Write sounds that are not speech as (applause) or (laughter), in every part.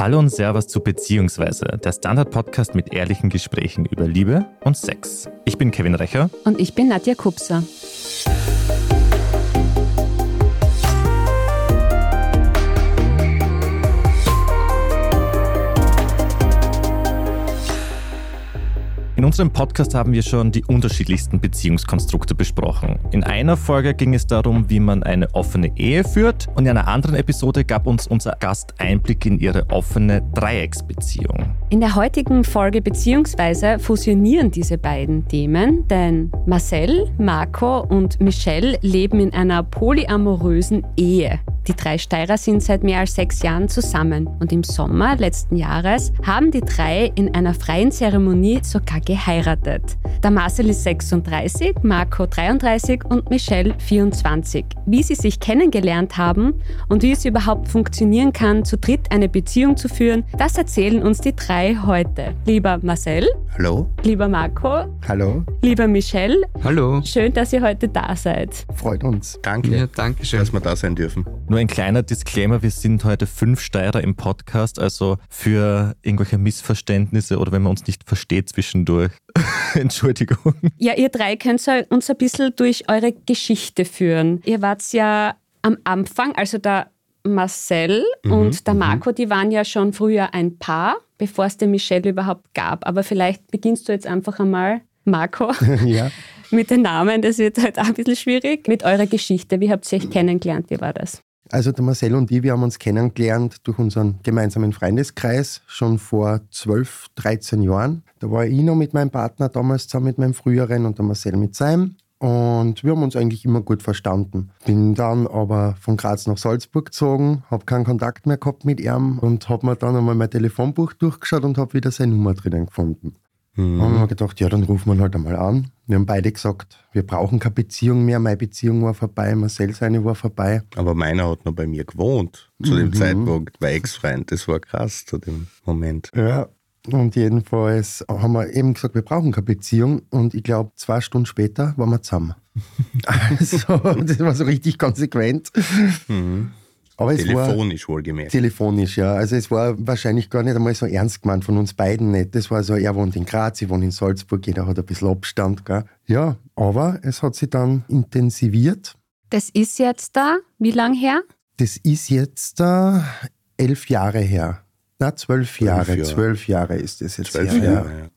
Hallo und Servus zu Beziehungsweise, der Standard-Podcast mit ehrlichen Gesprächen über Liebe und Sex. Ich bin Kevin Recher. Und ich bin Nadja Kupser. Unserem Podcast haben wir schon die unterschiedlichsten Beziehungskonstrukte besprochen. In einer Folge ging es darum, wie man eine offene Ehe führt und in einer anderen Episode gab uns unser Gast Einblick in ihre offene Dreiecksbeziehung. In der heutigen Folge beziehungsweise fusionieren diese beiden Themen, denn Marcel, Marco und Michelle leben in einer polyamorösen Ehe. Die drei Steirer sind seit mehr als sechs Jahren zusammen und im Sommer letzten Jahres haben die drei in einer freien Zeremonie sogar geheiratet. Der Marcel ist 36, Marco 33 und Michelle 24. Wie sie sich kennengelernt haben und wie es überhaupt funktionieren kann, zu dritt eine Beziehung zu führen, das erzählen uns die drei heute. Lieber Marcel. Hallo. Lieber Marco. Hallo. Lieber Michelle. Hallo. Schön, dass ihr heute da seid. Freut uns. Danke. Ja, danke schön. Dass wir da sein dürfen. Nur ein kleiner Disclaimer, wir sind heute fünf Steirer im Podcast, also für irgendwelche Missverständnisse oder wenn man uns nicht versteht zwischendurch. (laughs) Entschuldigung. Ja, ihr drei könnt uns ein bisschen durch eure Geschichte führen. Ihr wart ja am Anfang, also der Marcel mhm, und der mhm. Marco, die waren ja schon früher ein Paar, bevor es den Michelle überhaupt gab. Aber vielleicht beginnst du jetzt einfach einmal, Marco, (laughs) ja. mit den Namen. Das wird halt auch ein bisschen schwierig. Mit eurer Geschichte. Wie habt ihr euch kennengelernt? Wie war das? Also der Marcel und ich, wir haben uns kennengelernt durch unseren gemeinsamen Freundeskreis schon vor 12, 13 Jahren. Da war ich noch mit meinem Partner damals zusammen mit meinem früheren und der Marcel mit seinem. Und wir haben uns eigentlich immer gut verstanden. Bin dann aber von Graz nach Salzburg gezogen, habe keinen Kontakt mehr gehabt mit ihm und habe mir dann einmal mein Telefonbuch durchgeschaut und habe wieder seine Nummer drinnen gefunden. Mhm. Dann haben wir gedacht, ja, dann rufen wir halt einmal an. Wir haben beide gesagt, wir brauchen keine Beziehung mehr. Meine Beziehung war vorbei, Marcel seine war vorbei. Aber meiner hat noch bei mir gewohnt zu dem mhm. Zeitpunkt, war Ex-Freund. Das war krass zu dem Moment. Ja, und jedenfalls haben wir eben gesagt, wir brauchen keine Beziehung. Und ich glaube, zwei Stunden später waren wir zusammen. (laughs) also, das war so richtig konsequent. Mhm. Aber telefonisch war, wohlgemerkt. Telefonisch, ja. Also es war wahrscheinlich gar nicht einmal so ernst gemeint von uns beiden nicht. Das war so, er wohnt in Graz, ich wohne in Salzburg, jeder hat ein bisschen Abstand. Gell? Ja, aber es hat sich dann intensiviert. Das ist jetzt da, wie lang her? Das ist jetzt da elf Jahre her. Na, zwölf Jahre. Jahre. Zwölf Jahre ist es jetzt zwölf her. Jahre, ja.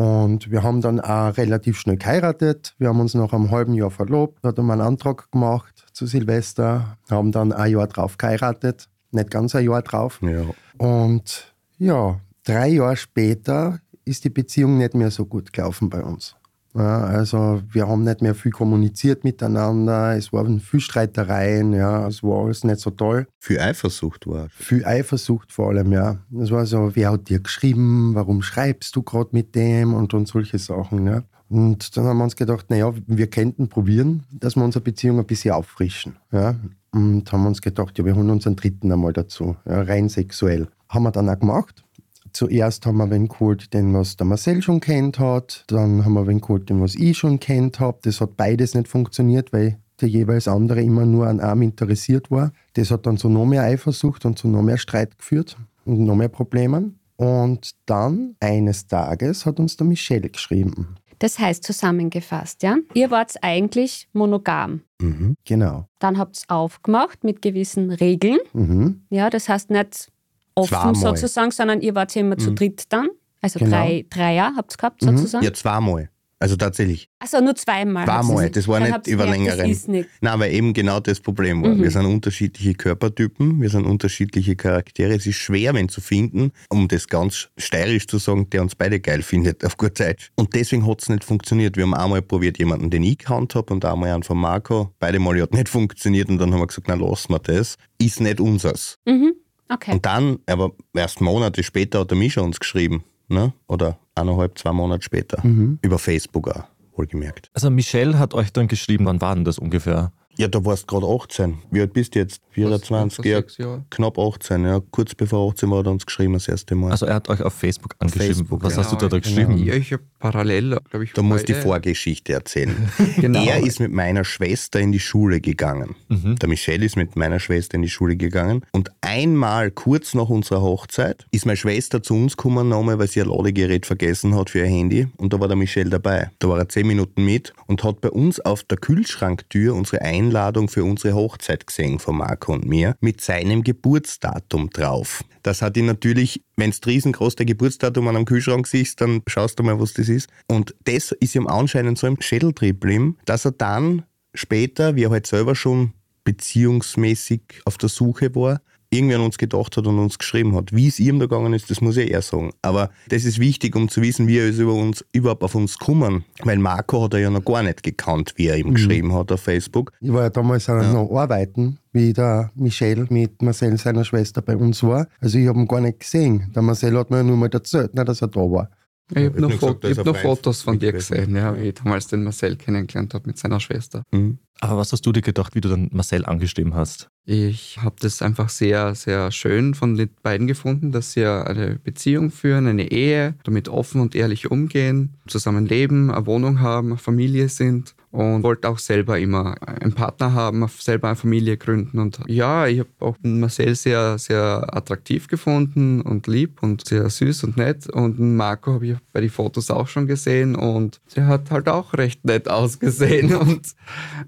Und wir haben dann auch relativ schnell geheiratet. Wir haben uns nach einem halben Jahr verlobt, hat einen Antrag gemacht zu Silvester, haben dann ein Jahr drauf geheiratet, nicht ganz ein Jahr drauf. Ja. Und ja, drei Jahre später ist die Beziehung nicht mehr so gut gelaufen bei uns. Ja, also wir haben nicht mehr viel kommuniziert miteinander, es waren viel Streitereien, ja, es war alles nicht so toll. Viel Eifersucht war. Viel Eifersucht vor allem, ja. Es war so, wer hat dir geschrieben, warum schreibst du gerade mit dem und, und solche Sachen, ja. Und dann haben wir uns gedacht, naja, wir könnten probieren, dass wir unsere Beziehung ein bisschen auffrischen, ja. Und haben uns gedacht, ja, wir holen uns einen dritten einmal dazu, ja, rein sexuell. Haben wir dann auch gemacht Zuerst haben wir wen geholt, den was der Marcel schon kennt hat. Dann haben wir wen geholt, den was ich schon kennt habe. Das hat beides nicht funktioniert, weil der jeweils andere immer nur an einem interessiert war. Das hat dann zu noch mehr Eifersucht und zu noch mehr Streit geführt und noch mehr Problemen. Und dann eines Tages hat uns der Michel geschrieben. Das heißt zusammengefasst, ja? Ihr wart eigentlich monogam. Mhm, genau. Dann habt ihr aufgemacht mit gewissen Regeln. Mhm. Ja, das heißt nicht offen zweimal. sozusagen, sondern ihr wart ja immer mhm. zu dritt dann. Also genau. drei, drei Jahre habt ihr gehabt mhm. sozusagen? Ja, zweimal. Also tatsächlich. Also nur zweimal. Zweimal, das war nicht über längeren. Das nicht. Nein, weil eben genau das Problem war. Mhm. Wir sind unterschiedliche Körpertypen, wir sind unterschiedliche Charaktere. Es ist schwer, wenn zu finden, um das ganz steirisch zu sagen, der uns beide geil findet, auf gut Zeit. Und deswegen hat es nicht funktioniert. Wir haben einmal probiert, jemanden, den ich gekannt habe, und einmal einen von Marco. Beide Mal hat nicht funktioniert und dann haben wir gesagt, na lassen wir das. Ist nicht unseres. Mhm. Okay. Und dann, aber erst Monate später hat der Mischa uns geschrieben, ne? oder eineinhalb, zwei Monate später, mhm. über Facebook auch, wohlgemerkt. Also Michelle hat euch dann geschrieben, wann war denn das ungefähr? Ja, da warst du gerade 18. Wie alt bist du jetzt? 24, ja, knapp 18. Ja, kurz bevor 18 war er uns geschrieben das erste Mal. Also er hat euch auf Facebook angeschrieben. Facebook, Was ja. hast du da, da geschrieben? Ja, ich habe parallel, glaube ich. Du musst die Vorgeschichte erzählen. (laughs) genau. Er ist mit meiner Schwester in die Schule gegangen. Mhm. Der Michel ist mit meiner Schwester in die Schule gegangen. Und einmal kurz nach unserer Hochzeit ist meine Schwester zu uns gekommen, nochmal, weil sie ein Ladegerät vergessen hat für ihr Handy. Und da war der Michel dabei. Da war er zehn Minuten mit und hat bei uns auf der Kühlschranktür unsere Einladung für unsere Hochzeit gesehen von Marco und mir mit seinem Geburtsdatum drauf. Das hat ihn natürlich, wenn es riesengroß der Geburtsdatum an einem Kühlschrank siehst, dann schaust du mal, was das ist. Und das ist ihm anscheinend so im Schädeltrieb dass er dann später, wie er halt selber schon beziehungsmäßig auf der Suche war, irgendwie an uns gedacht hat und uns geschrieben hat. Wie es ihm da gegangen ist, das muss ich eher sagen. Aber das ist wichtig, um zu wissen, wie er über uns, überhaupt auf uns gekommen. Weil Marco hat er ja noch gar nicht gekannt, wie er ihm mhm. geschrieben hat auf Facebook. Ich war ja damals ja. noch arbeiten, wie der Michel mit Marcel, seiner Schwester, bei uns war. Also ich habe ihn gar nicht gesehen. Der Marcel hat mir ja nur mal erzählt, dass er da war. Ich habe noch, gesagt, hab noch Fotos von dir gesehen, ja, wie ich damals den Marcel kennengelernt habe mit seiner Schwester. Mhm. Aber was hast du dir gedacht, wie du dann Marcel angeschrieben hast? Ich habe das einfach sehr, sehr schön von den beiden gefunden, dass sie eine Beziehung führen, eine Ehe, damit offen und ehrlich umgehen, zusammen leben, eine Wohnung haben, eine Familie sind und wollte auch selber immer einen Partner haben, selber eine Familie gründen. Und ja, ich habe auch Marcel sehr, sehr attraktiv gefunden und lieb und sehr süß und nett. Und Marco habe ich bei den Fotos auch schon gesehen und sie hat halt auch recht nett ausgesehen. (laughs) Und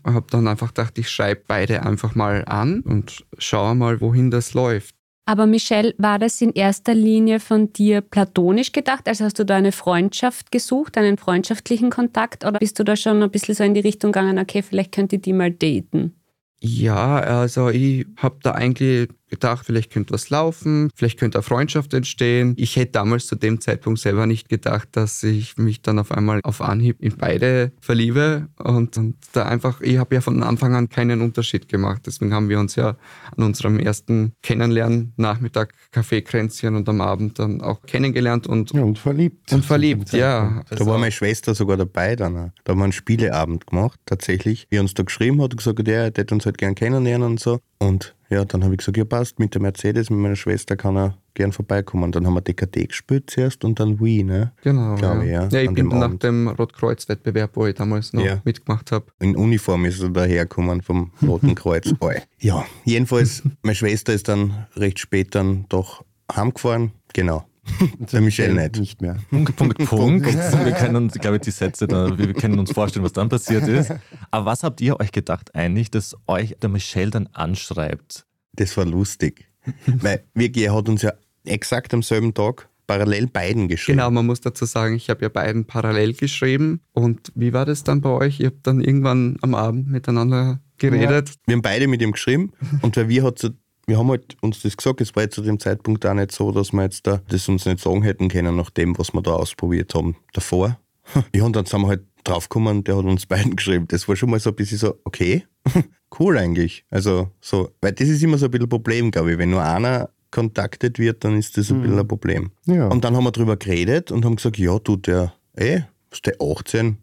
habe dann einfach gedacht, ich schreibe beide einfach mal an und schaue mal, wohin das läuft. Aber Michelle, war das in erster Linie von dir platonisch gedacht? Also hast du da eine Freundschaft gesucht, einen freundschaftlichen Kontakt? Oder bist du da schon ein bisschen so in die Richtung gegangen, okay, vielleicht könnte die mal daten? Ja, also ich habe da eigentlich gedacht, vielleicht könnte was laufen, vielleicht könnte eine Freundschaft entstehen. Ich hätte damals zu dem Zeitpunkt selber nicht gedacht, dass ich mich dann auf einmal auf Anhieb in beide verliebe und, und da einfach, ich habe ja von Anfang an keinen Unterschied gemacht. Deswegen haben wir uns ja an unserem ersten Kennenlernen Nachmittag Kaffeekränzchen und am Abend dann auch kennengelernt und, ja, und verliebt. Und verliebt, ja. Da war meine Schwester sogar dabei dann. Da haben wir einen Spieleabend gemacht, tatsächlich. Die uns da geschrieben hat und gesagt, der hätte uns halt gern kennenlernen und so. Und ja, dann habe ich gesagt, ja passt, mit der Mercedes, mit meiner Schwester kann er gern vorbeikommen. Dann haben wir DKT gespielt zuerst und dann Wii, ne? Genau. Ja. Ich, ja. ja, ich bin dem nach dem Rotkreuz-Wettbewerb, wo ich damals noch ja. mitgemacht habe. In Uniform ist er dahergekommen vom Roten Kreuz. (laughs) ja, jedenfalls, meine Schwester ist dann recht spät dann doch heimgefahren. Genau. (laughs) Der Michel nicht. Nicht mehr. Punkt, Punkt, Punkt. Wir können uns, glaube ich, die Sätze, da, wir können uns vorstellen, was dann passiert ist. Aber was habt ihr euch gedacht eigentlich, dass euch der Michel dann anschreibt? Das war lustig. Weil Vicky hat uns ja exakt am selben Tag parallel beiden geschrieben. Genau, man muss dazu sagen, ich habe ja beiden parallel geschrieben. Und wie war das dann bei euch? Ihr habt dann irgendwann am Abend miteinander geredet? Ja. Wir haben beide mit ihm geschrieben und weil wir hat so wir haben halt uns das gesagt, es war jetzt zu dem Zeitpunkt auch nicht so, dass wir jetzt da das uns nicht sagen hätten können, nach dem, was wir da ausprobiert haben davor. (laughs) Ja, und dann sind wir halt draufgekommen, der hat uns (laughs) beiden geschrieben. Das war schon mal so ein bisschen so, okay, (laughs) cool eigentlich. Also so, weil das ist immer so ein bisschen ein Problem, glaube ich. Wenn nur einer kontaktet wird, dann ist das ein mhm. bisschen ein Problem. Ja. Und dann haben wir drüber geredet und haben gesagt, ja, du, der, ey, eh, ist der 18,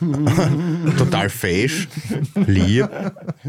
(laughs) Total fesch, lieb,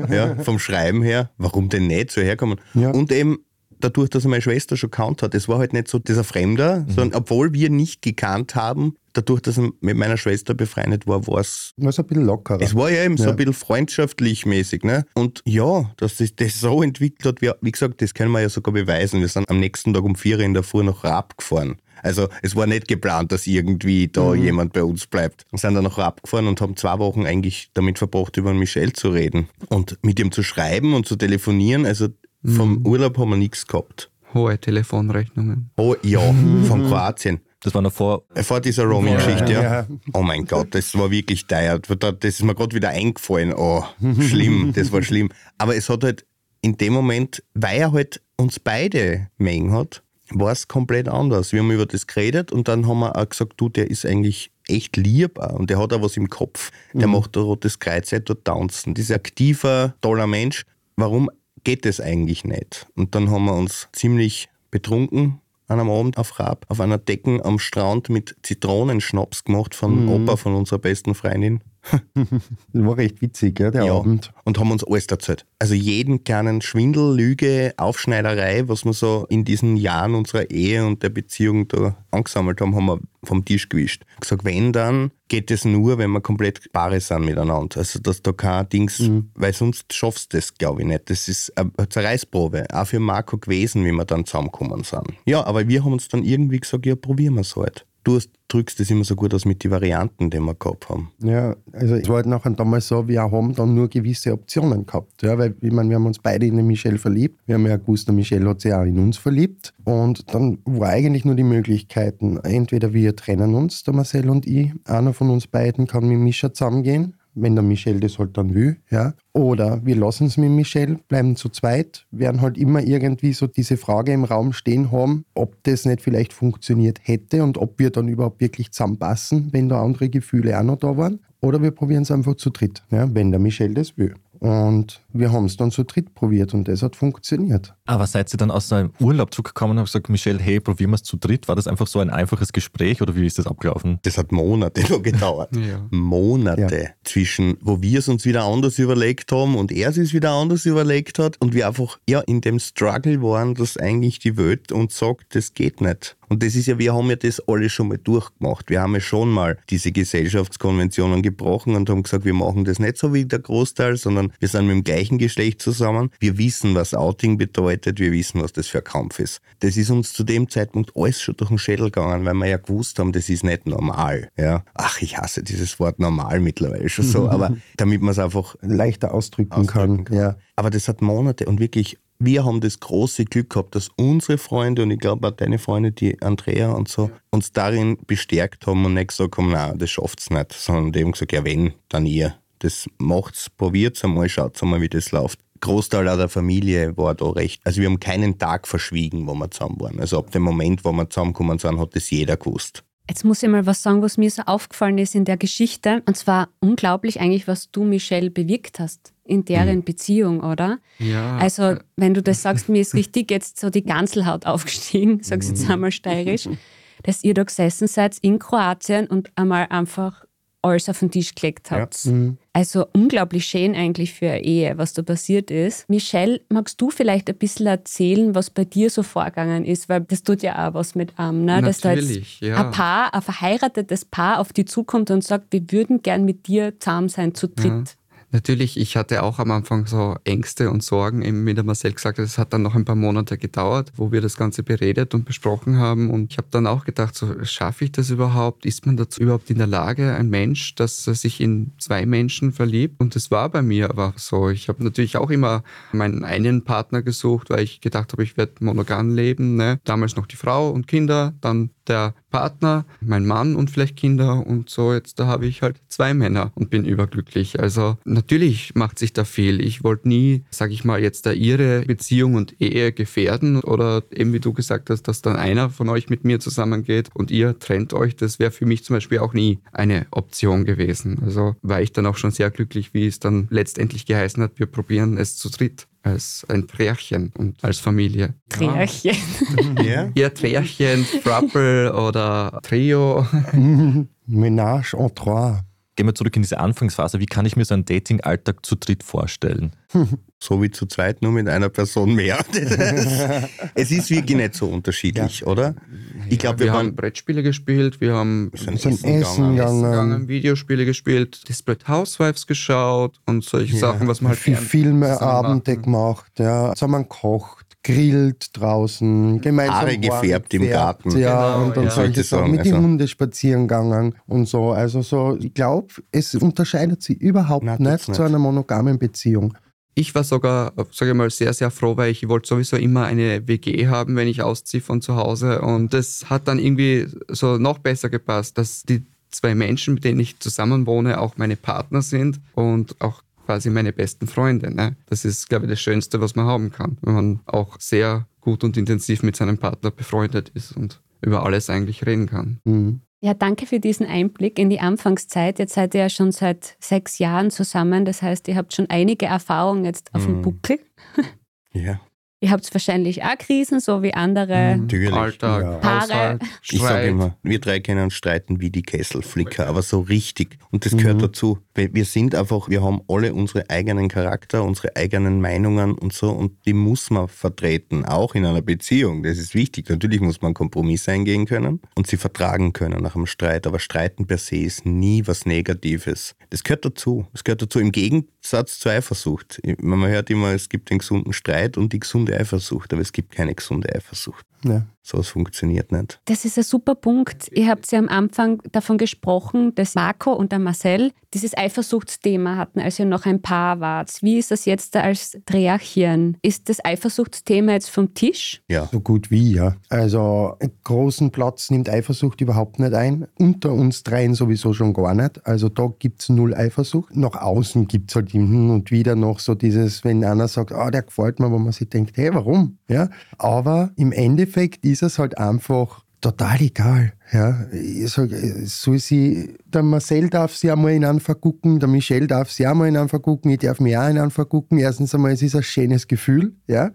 ja, vom Schreiben her. Warum denn nicht so herkommen? Ja. Und eben dadurch, dass er meine Schwester schon gekannt hat, es war halt nicht so dieser Fremder, mhm. sondern obwohl wir nicht gekannt haben, dadurch, dass er mit meiner Schwester befreundet war, war es. War ein bisschen lockerer. Es war ja eben ja. so ein bisschen freundschaftlich mäßig. Ne? Und ja, dass sich das so entwickelt hat, wie, wie, gesagt, das können wir ja sogar beweisen. Wir sind am nächsten Tag um vier in der Früh nach Raab gefahren. Also es war nicht geplant, dass irgendwie da mhm. jemand bei uns bleibt. Wir sind dann noch abgefahren und haben zwei Wochen eigentlich damit verbracht, über Michel zu reden. Und mit ihm zu schreiben und zu telefonieren. Also vom mhm. Urlaub haben wir nichts gehabt. Hohe Telefonrechnungen. Oh ja, von Kroatien. Das war noch vor, vor dieser Roaming-Geschichte, ja, ja. Oh mein Gott, das war wirklich teuer. Das ist mir gerade wieder eingefallen. Oh, schlimm, das war schlimm. Aber es hat halt in dem Moment, weil er halt uns beide mengen hat, war es komplett anders. Wir haben über das geredet und dann haben wir auch gesagt, du, der ist eigentlich echt lieb und der hat auch was im Kopf. Der mhm. macht ein rotes Kreuz dort tanzen. Das ist ein aktiver, toller Mensch. Warum geht das eigentlich nicht? Und dann haben wir uns ziemlich betrunken an einem Abend auf Rab auf einer Decken am Strand mit Zitronenschnaps gemacht von mhm. Opa, von unserer besten Freundin. Das war recht witzig, ja, der ja, Abend. Und haben uns alles erzählt. Also jeden kleinen Schwindel, Lüge, Aufschneiderei, was wir so in diesen Jahren unserer Ehe und der Beziehung da angesammelt haben, haben wir vom Tisch gewischt. Gesagt, wenn dann, geht es nur, wenn wir komplett Paare sind miteinander. Also, dass da kein Dings, mhm. weil sonst schaffst du das, glaube ich, nicht. Das ist eine Zerreißprobe, auch für Marco gewesen, wie wir dann zusammengekommen sind. Ja, aber wir haben uns dann irgendwie gesagt, ja, probieren wir es halt du drückst das immer so gut aus mit den Varianten, die wir gehabt haben. Ja, also es war halt nachher damals so, wir haben dann nur gewisse Optionen gehabt. Ja, weil ich meine, wir haben uns beide in den Michelle verliebt. Wir haben ja gewusst, der Michelle hat sich auch in uns verliebt. Und dann war eigentlich nur die Möglichkeiten, entweder wir trennen uns, der Marcel und ich, einer von uns beiden kann mit Mischa zusammengehen wenn der Michel das halt dann will, ja. Oder wir lassen es mit Michel, bleiben zu zweit, werden halt immer irgendwie so diese Frage im Raum stehen haben, ob das nicht vielleicht funktioniert hätte und ob wir dann überhaupt wirklich zusammenpassen, wenn da andere Gefühle auch noch da waren. Oder wir probieren es einfach zu dritt, ja, wenn der Michel das will. Und wir haben es dann zu dritt probiert und das hat funktioniert. Aber seid ihr dann aus einem Urlaub zurückgekommen und habt gesagt, Michelle, hey, probieren wir es zu dritt? War das einfach so ein einfaches Gespräch oder wie ist das abgelaufen? Das hat Monate noch gedauert. (laughs) ja. Monate ja. zwischen, wo wir es uns wieder anders überlegt haben und er es sich wieder anders überlegt hat und wir einfach ja in dem Struggle waren, dass eigentlich die Welt uns sagt, das geht nicht. Und das ist ja, wir haben ja das alles schon mal durchgemacht. Wir haben ja schon mal diese Gesellschaftskonventionen gebrochen und haben gesagt, wir machen das nicht so wie der Großteil, sondern wir sind mit dem gleichen Geschlecht zusammen. Wir wissen, was Outing bedeutet, wir wissen, was das für ein Kampf ist. Das ist uns zu dem Zeitpunkt alles schon durch den Schädel gegangen, weil wir ja gewusst haben, das ist nicht normal. Ja. Ach, ich hasse dieses Wort normal mittlerweile schon so, (laughs) aber damit man es einfach leichter ausdrücken, ausdrücken kann. kann. Ja. Aber das hat Monate und wirklich wir haben das große Glück gehabt, dass unsere Freunde und ich glaube auch deine Freunde, die Andrea und so, uns darin bestärkt haben und nicht gesagt haben, nein, das schafft es nicht, sondern die haben gesagt, ja wenn, dann ihr. Das macht's, probiert's einmal, schaut einmal, wie das läuft. Großteil auch der Familie war da recht. Also wir haben keinen Tag verschwiegen, wo wir zusammen waren. Also ab dem Moment, wo wir zusammengekommen sind, hat das jeder gewusst. Jetzt muss ich mal was sagen, was mir so aufgefallen ist in der Geschichte. Und zwar unglaublich eigentlich, was du, Michelle, bewirkt hast in deren mhm. Beziehung, oder? Ja. Also, wenn du das sagst, mir ist richtig jetzt so die Ganselhaut (laughs) aufgestiegen, sag's jetzt mhm. einmal steirisch, dass ihr da gesessen seid in Kroatien und einmal einfach alles auf den Tisch gelegt habt. Ja. Mhm. Also unglaublich schön eigentlich für eine Ehe, was da passiert ist. Michelle, magst du vielleicht ein bisschen erzählen, was bei dir so vorgegangen ist? Weil das tut ja auch was mit einem, ne? dass da jetzt ja. ein Paar, ein verheiratetes Paar auf die zukommt und sagt, wir würden gern mit dir zusammen sein, zu dritt. Ja. Natürlich, ich hatte auch am Anfang so Ängste und Sorgen, eben wie der Marcel gesagt hat, es hat dann noch ein paar Monate gedauert, wo wir das Ganze beredet und besprochen haben. Und ich habe dann auch gedacht, so schaffe ich das überhaupt? Ist man dazu überhaupt in der Lage, ein Mensch, dass sich in zwei Menschen verliebt? Und das war bei mir aber so. Ich habe natürlich auch immer meinen einen Partner gesucht, weil ich gedacht habe, ich werde monogam leben. Ne? Damals noch die Frau und Kinder, dann der Partner, mein Mann und vielleicht Kinder und so. Jetzt da habe ich halt zwei Männer und bin überglücklich. Also natürlich macht sich da viel. Ich wollte nie, sag ich mal, jetzt da ihre Beziehung und Ehe gefährden oder eben wie du gesagt hast, dass dann einer von euch mit mir zusammengeht und ihr trennt euch. Das wäre für mich zum Beispiel auch nie eine Option gewesen. Also war ich dann auch schon sehr glücklich, wie es dann letztendlich geheißen hat, wir probieren es zu dritt als ein Trärchen und als Familie. Trärchen. Ja, ja Trärchen, Thruple oder Trio. (laughs) Ménage en trois. Gehen wir zurück in diese Anfangsphase. Wie kann ich mir so einen Dating-Alltag zu dritt vorstellen? (laughs) So wie zu zweit, nur mit einer Person mehr. (laughs) es ist wirklich nicht so unterschiedlich, ja. oder? Ich glaube, wir, wir, haben Brettspiele gespielt, wir haben sind Essen, Essen gegangen, gegangen, Videospiele gespielt, Desperate Housewives geschaut und solche ja. Sachen, was man halt Viel Filme, Abende gemacht, ja, zusammen kocht, grillt draußen, gemeinsam Haare gefärbt im Garten. Ja, genau, und dann ja. solche Sachen, mit also. den Hunden spazieren gegangen und so. Also so, ich glaube, es unterscheidet sich überhaupt Nein, nicht, nicht zu einer monogamen Beziehung. Ich war sogar, sage ich mal, sehr, sehr froh, weil ich wollte sowieso immer eine WG haben, wenn ich ausziehe von zu Hause. Und das hat dann irgendwie so noch besser gepasst, dass die zwei Menschen, mit denen ich zusammen wohne, auch meine Partner sind und auch quasi meine besten Freunde. Ne? Das ist, glaube ich, das Schönste, was man haben kann, wenn man auch sehr gut und intensiv mit seinem Partner befreundet ist und über alles eigentlich reden kann. Mhm. Ja, danke für diesen Einblick in die Anfangszeit. Jetzt seid ihr ja schon seit sechs Jahren zusammen. Das heißt, ihr habt schon einige Erfahrungen jetzt auf dem mhm. Buckel. Ja. Ihr habt wahrscheinlich auch Krisen, so wie andere Natürlich. Alltag, Ja. Paare. Haushalt, Ich sage immer, wir drei können uns streiten wie die Kesselflicker, aber so richtig. Und das gehört dazu. Weil Wir sind einfach, wir haben alle unsere eigenen Charakter, unsere eigenen Meinungen und so und die muss man vertreten, auch in einer Beziehung. Das ist wichtig. Natürlich muss man Kompromisse eingehen können und sie vertragen können nach einem Streit. Aber Streiten per se ist nie was Negatives. Das gehört dazu. Das gehört dazu im Gegensatz zur Eifersucht. Man hört immer, es gibt den gesunden Streit und die gesunde Eifersucht, aber es gibt keine gesunde Eifersucht. Ja. So was funktioniert nicht. Das ist ein super Punkt. Ihr habt ja am Anfang davon gesprochen, dass Marco und der Marcel dieses Eifersuchtsthema hatten, als ihr noch ein Paar wart. Wie ist das jetzt als Dreachchen? Ist das Eifersuchtsthema jetzt vom Tisch? Ja. So gut wie, ja. Also einen großen Platz nimmt Eifersucht überhaupt nicht ein. Unter uns dreien sowieso schon gar nicht. Also da gibt es null Eifersucht. Nach außen gibt es halt hin und wieder noch so dieses, wenn einer sagt, ah, der gefällt mir, wo man sich denkt, hey, warum? Ja. Aber im Endeffekt ist es halt einfach total egal. Ja, sag, soll sie, der Marcel darf sie einmal in Anfang gucken, der Michel darf sie auch mal in Anfang gucken, ich darf mich auch in Anfang gucken. Erstens einmal, es ist ein schönes Gefühl. Ja?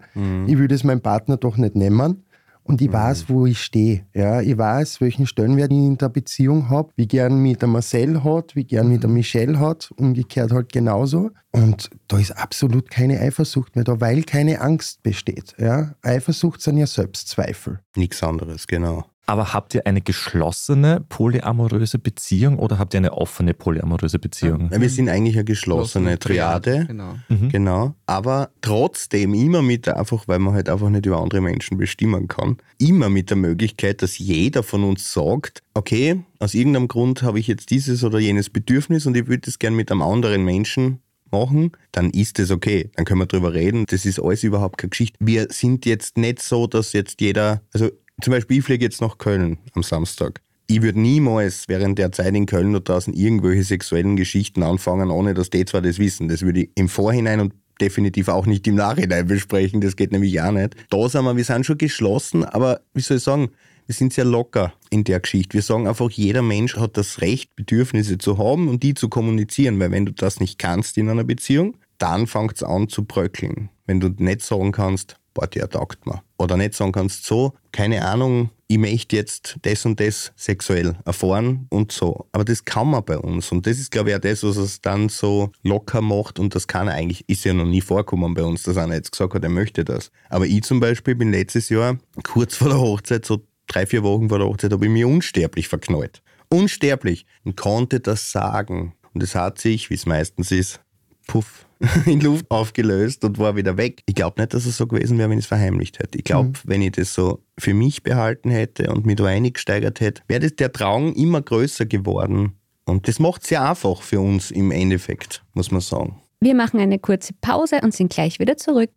Ich würde es meinem Partner doch nicht nehmen. Und ich weiß, wo ich stehe. Ja, ich weiß, welchen Stellenwert ich in der Beziehung habe, wie gern mich der Marcel hat, wie gern mich der Michel hat, umgekehrt halt genauso. Und da ist absolut keine Eifersucht mehr da, weil keine Angst besteht. Ja? Eifersucht sind ja Selbstzweifel. Nichts anderes, genau. Aber habt ihr eine geschlossene polyamoröse Beziehung oder habt ihr eine offene polyamoröse Beziehung? Ja, Wir sind eigentlich eine geschlossene Triade. Genau. Genau. Aber trotzdem immer mit der, einfach, weil man halt einfach nicht über andere Menschen bestimmen kann, immer mit der Möglichkeit, dass jeder von uns sagt, okay, aus irgendeinem Grund habe ich jetzt dieses oder jenes Bedürfnis und ich würde das gern mit einem anderen Menschen machen, dann ist das okay. Dann können wir drüber reden. Das ist alles überhaupt keine Geschichte. Wir sind jetzt nicht so, dass jetzt jeder, also zum Beispiel ich fliege jetzt nach Köln am Samstag. Ich würde niemals während der Zeit in Köln da draußen irgendwelche sexuellen Geschichten anfangen, ohne dass die zwar das wissen. Das würde ich im Vorhinein und definitiv auch nicht im Nachhinein besprechen. Das geht nämlich auch nicht. Da sind wir, wir sind schon geschlossen, aber wie soll ich sagen, wir sind sehr locker in der Geschichte. Wir sagen einfach, jeder Mensch hat das Recht, Bedürfnisse zu haben und die zu kommunizieren, weil wenn du das nicht kannst in einer Beziehung, dann fängt es an zu bröckeln. Wenn du nicht sagen kannst, boah, der taugt mir. Oder nicht sagen kannst, so, keine Ahnung, ich möchte jetzt das und das sexuell erfahren und so. Aber das kann man bei uns. Und das ist, glaube ich, auch das, was es dann so locker macht. Und das kann eigentlich, ist ja noch nie vorkommen bei uns, dass einer jetzt gesagt hat, er möchte das. Aber ich zum Beispiel bin letztes Jahr, kurz vor der Hochzeit, so drei, vier Wochen vor der Hochzeit, habe ich mich unsterblich verknallt. Unsterblich. Und konnte das sagen. Und es hat sich, wie es meistens ist, puff, (laughs) in Luft aufgelöst und war wieder weg. Ich glaube nicht, dass es so gewesen wäre, wenn ich es verheimlicht hätte. Ich glaube, wenn ich das so für mich behalten hätte und mich da eingesteigert hätte, wäre das der Traum immer größer geworden. Und das macht es sehr einfach für uns im Endeffekt, muss man sagen. Wir machen eine kurze Pause und sind gleich wieder zurück.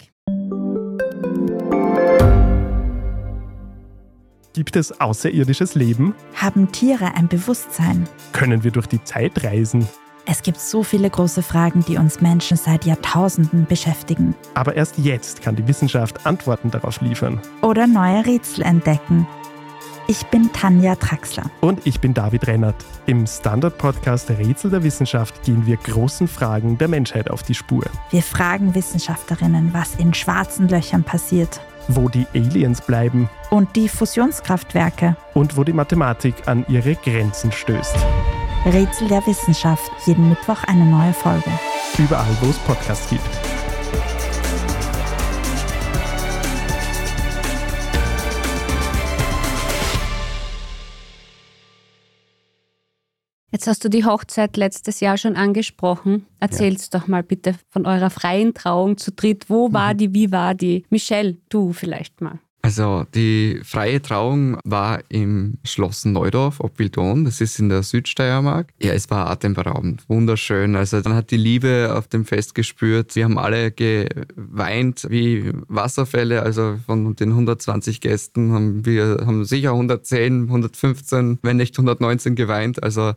Gibt es außerirdisches Leben? Haben Tiere ein Bewusstsein? Können wir durch die Zeit reisen? Es gibt so viele große Fragen, die uns Menschen seit Jahrtausenden beschäftigen. Aber erst jetzt kann die Wissenschaft Antworten darauf liefern. Oder neue Rätsel entdecken. Ich bin Tanja Traxler. Und ich bin David Rennert. Im Standard-Podcast Rätsel der Wissenschaft gehen wir großen Fragen der Menschheit auf die Spur. Wir fragen Wissenschaftlerinnen, was in schwarzen Löchern passiert Wo die Aliens bleiben und die Fusionskraftwerke. und wo die Mathematik an ihre Grenzen stößt. Rätsel der Wissenschaft. Jeden Mittwoch eine neue Folge. Überall, wo es Podcasts gibt. Jetzt hast du die Hochzeit letztes Jahr schon angesprochen. Erzähl's doch mal bitte von eurer freien Trauung zu dritt. Wo war die, wie war die? Michelle, du vielleicht mal. Also die freie Trauung war im Schloss Neudorf ob Wildon, das ist in der Südsteiermark. Ja, es war atemberaubend, wunderschön. Also dann hat die Liebe auf dem Fest gespürt. Wir haben alle geweint wie Wasserfälle. Also von den 120 Gästen haben wir haben sicher 110, 115, wenn nicht 119 geweint. Also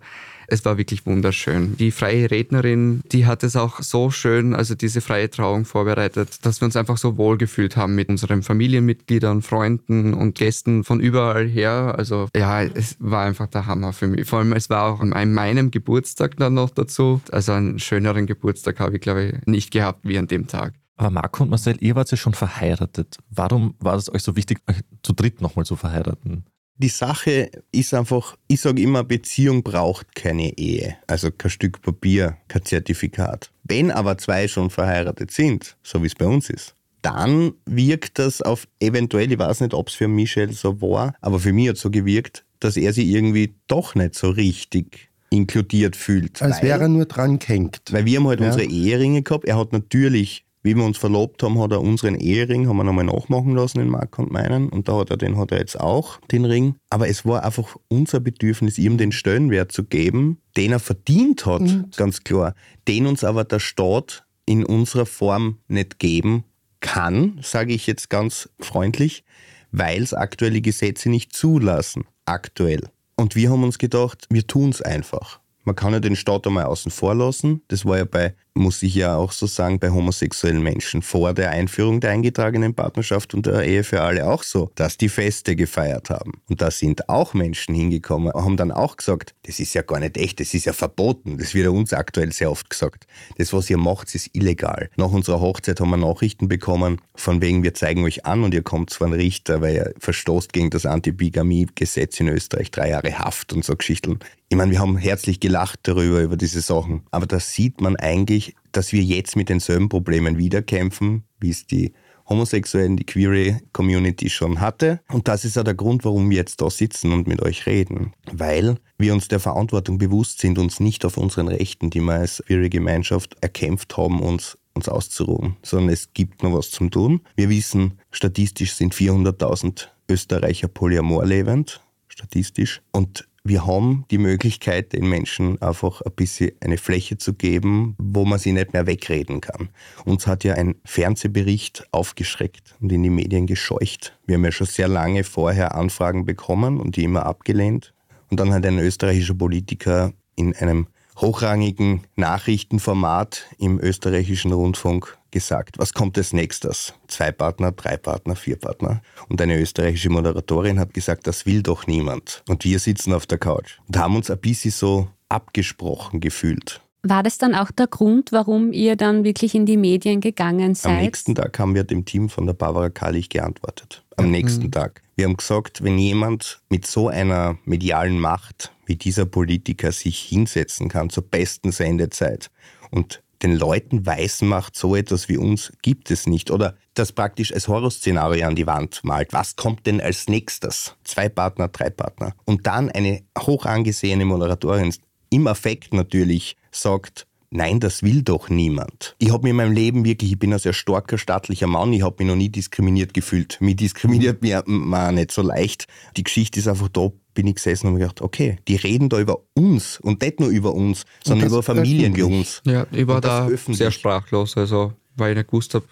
es war wirklich wunderschön. Die freie Rednerin, die hat es auch so schön, also diese freie Trauung vorbereitet, dass wir uns einfach so wohl gefühlt haben mit unseren Familienmitgliedern, Freunden und Gästen von überall her. Also ja, es war einfach der Hammer für mich. Vor allem, es war auch an meinem Geburtstag dann noch dazu. Also einen schöneren Geburtstag habe ich, glaube ich, nicht gehabt wie an dem Tag. Aber Marco und Marcel, ihr wart ja schon verheiratet. Warum war es euch so wichtig, euch zu dritt nochmal zu verheiraten? Die Sache ist einfach, ich sage immer, Beziehung braucht keine Ehe. Also kein Stück Papier, kein Zertifikat. Wenn aber zwei schon verheiratet sind, so wie es bei uns ist, dann wirkt das auf eventuell, ich weiß nicht, ob es für Michel so war, aber für mich hat es so gewirkt, dass er sich irgendwie doch nicht so richtig inkludiert fühlt. Als wäre er nur dran gehängt. Weil wir haben halt ja. unsere Eheringe gehabt. Er hat natürlich, wie wir uns verlobt haben, hat er unseren Ehering, haben wir nochmal nachmachen lassen in Mark und meinen. Und da hat er, den hat er jetzt auch, den Ring. Aber es war einfach unser Bedürfnis, ihm den Stellenwert zu geben, den er verdient hat, und? ganz klar. Den uns aber der Staat in unserer Form nicht geben kann, sage ich jetzt ganz freundlich, weil es aktuelle Gesetze nicht zulassen. Aktuell. Und wir haben uns gedacht, wir tun es einfach. Man kann ja den Staat einmal außen vor lassen. Das war ja bei muss ich ja auch so sagen, bei homosexuellen Menschen vor der Einführung der eingetragenen Partnerschaft und der Ehe für alle auch so, dass die Feste gefeiert haben. Und da sind auch Menschen hingekommen, haben dann auch gesagt, das ist ja gar nicht echt, das ist ja verboten. Das wird uns aktuell sehr oft gesagt. Das, was ihr macht, ist illegal. Nach unserer Hochzeit haben wir Nachrichten bekommen, von wegen, wir zeigen euch an und ihr kommt zwar ein Richter, weil ihr verstoßt gegen das Antibigamie-Gesetz in Österreich, drei Jahre Haft und so Geschichten. Ich meine, wir haben herzlich gelacht darüber, über diese Sachen. Aber da sieht man eigentlich, dass wir jetzt mit denselben Problemen wieder kämpfen, wie es die Homosexuellen, die Queer Community schon hatte. Und das ist ja der Grund, warum wir jetzt da sitzen und mit euch reden. Weil wir uns der Verantwortung bewusst sind, uns nicht auf unseren Rechten, die wir als Queer Gemeinschaft erkämpft haben, uns uns auszuruhen, sondern es gibt noch was zum tun. Wir wissen, statistisch sind 400.000 Österreicher polyamor lebend, statistisch. Und wir haben die Möglichkeit, den Menschen einfach ein bisschen eine Fläche zu geben, wo man sie nicht mehr wegreden kann. Uns hat ja ein Fernsehbericht aufgeschreckt und in die Medien gescheucht. Wir haben ja schon sehr lange vorher Anfragen bekommen und die immer abgelehnt. Und dann hat ein österreichischer Politiker in einem hochrangigen Nachrichtenformat im österreichischen Rundfunk gesagt, was kommt als nächstes? Zwei Partner, drei Partner, vier Partner. Und eine österreichische Moderatorin hat gesagt, das will doch niemand. Und wir sitzen auf der Couch und haben uns ein bisschen so abgesprochen gefühlt. War das dann auch der Grund, warum ihr dann wirklich in die Medien gegangen seid? Am nächsten Tag haben wir dem Team von der Barbara Kallich geantwortet. Am mhm. nächsten Tag. Wir haben gesagt, wenn jemand mit so einer medialen Macht wie dieser Politiker sich hinsetzen kann zur besten Sendezeit und den Leuten weisen macht, so etwas wie uns gibt es nicht. Oder das praktisch als Horrorszenario an die Wand malt. Was kommt denn als nächstes? Zwei Partner, drei Partner. Und dann eine hoch angesehene Moderatorin im Affekt natürlich sagt, Nein, das will doch niemand. Ich habe mir in meinem Leben wirklich, ich bin ein sehr starker, staatlicher Mann, ich habe mich noch nie diskriminiert gefühlt. Mich diskriminiert mir nicht so leicht. Die Geschichte ist einfach da, bin ich gesessen und habe gedacht, okay, die reden da über uns und nicht nur über uns, sondern über Familien wie uns. Ja, ich war da öffentlich. sehr sprachlos, also weil ich nicht gewusst habe,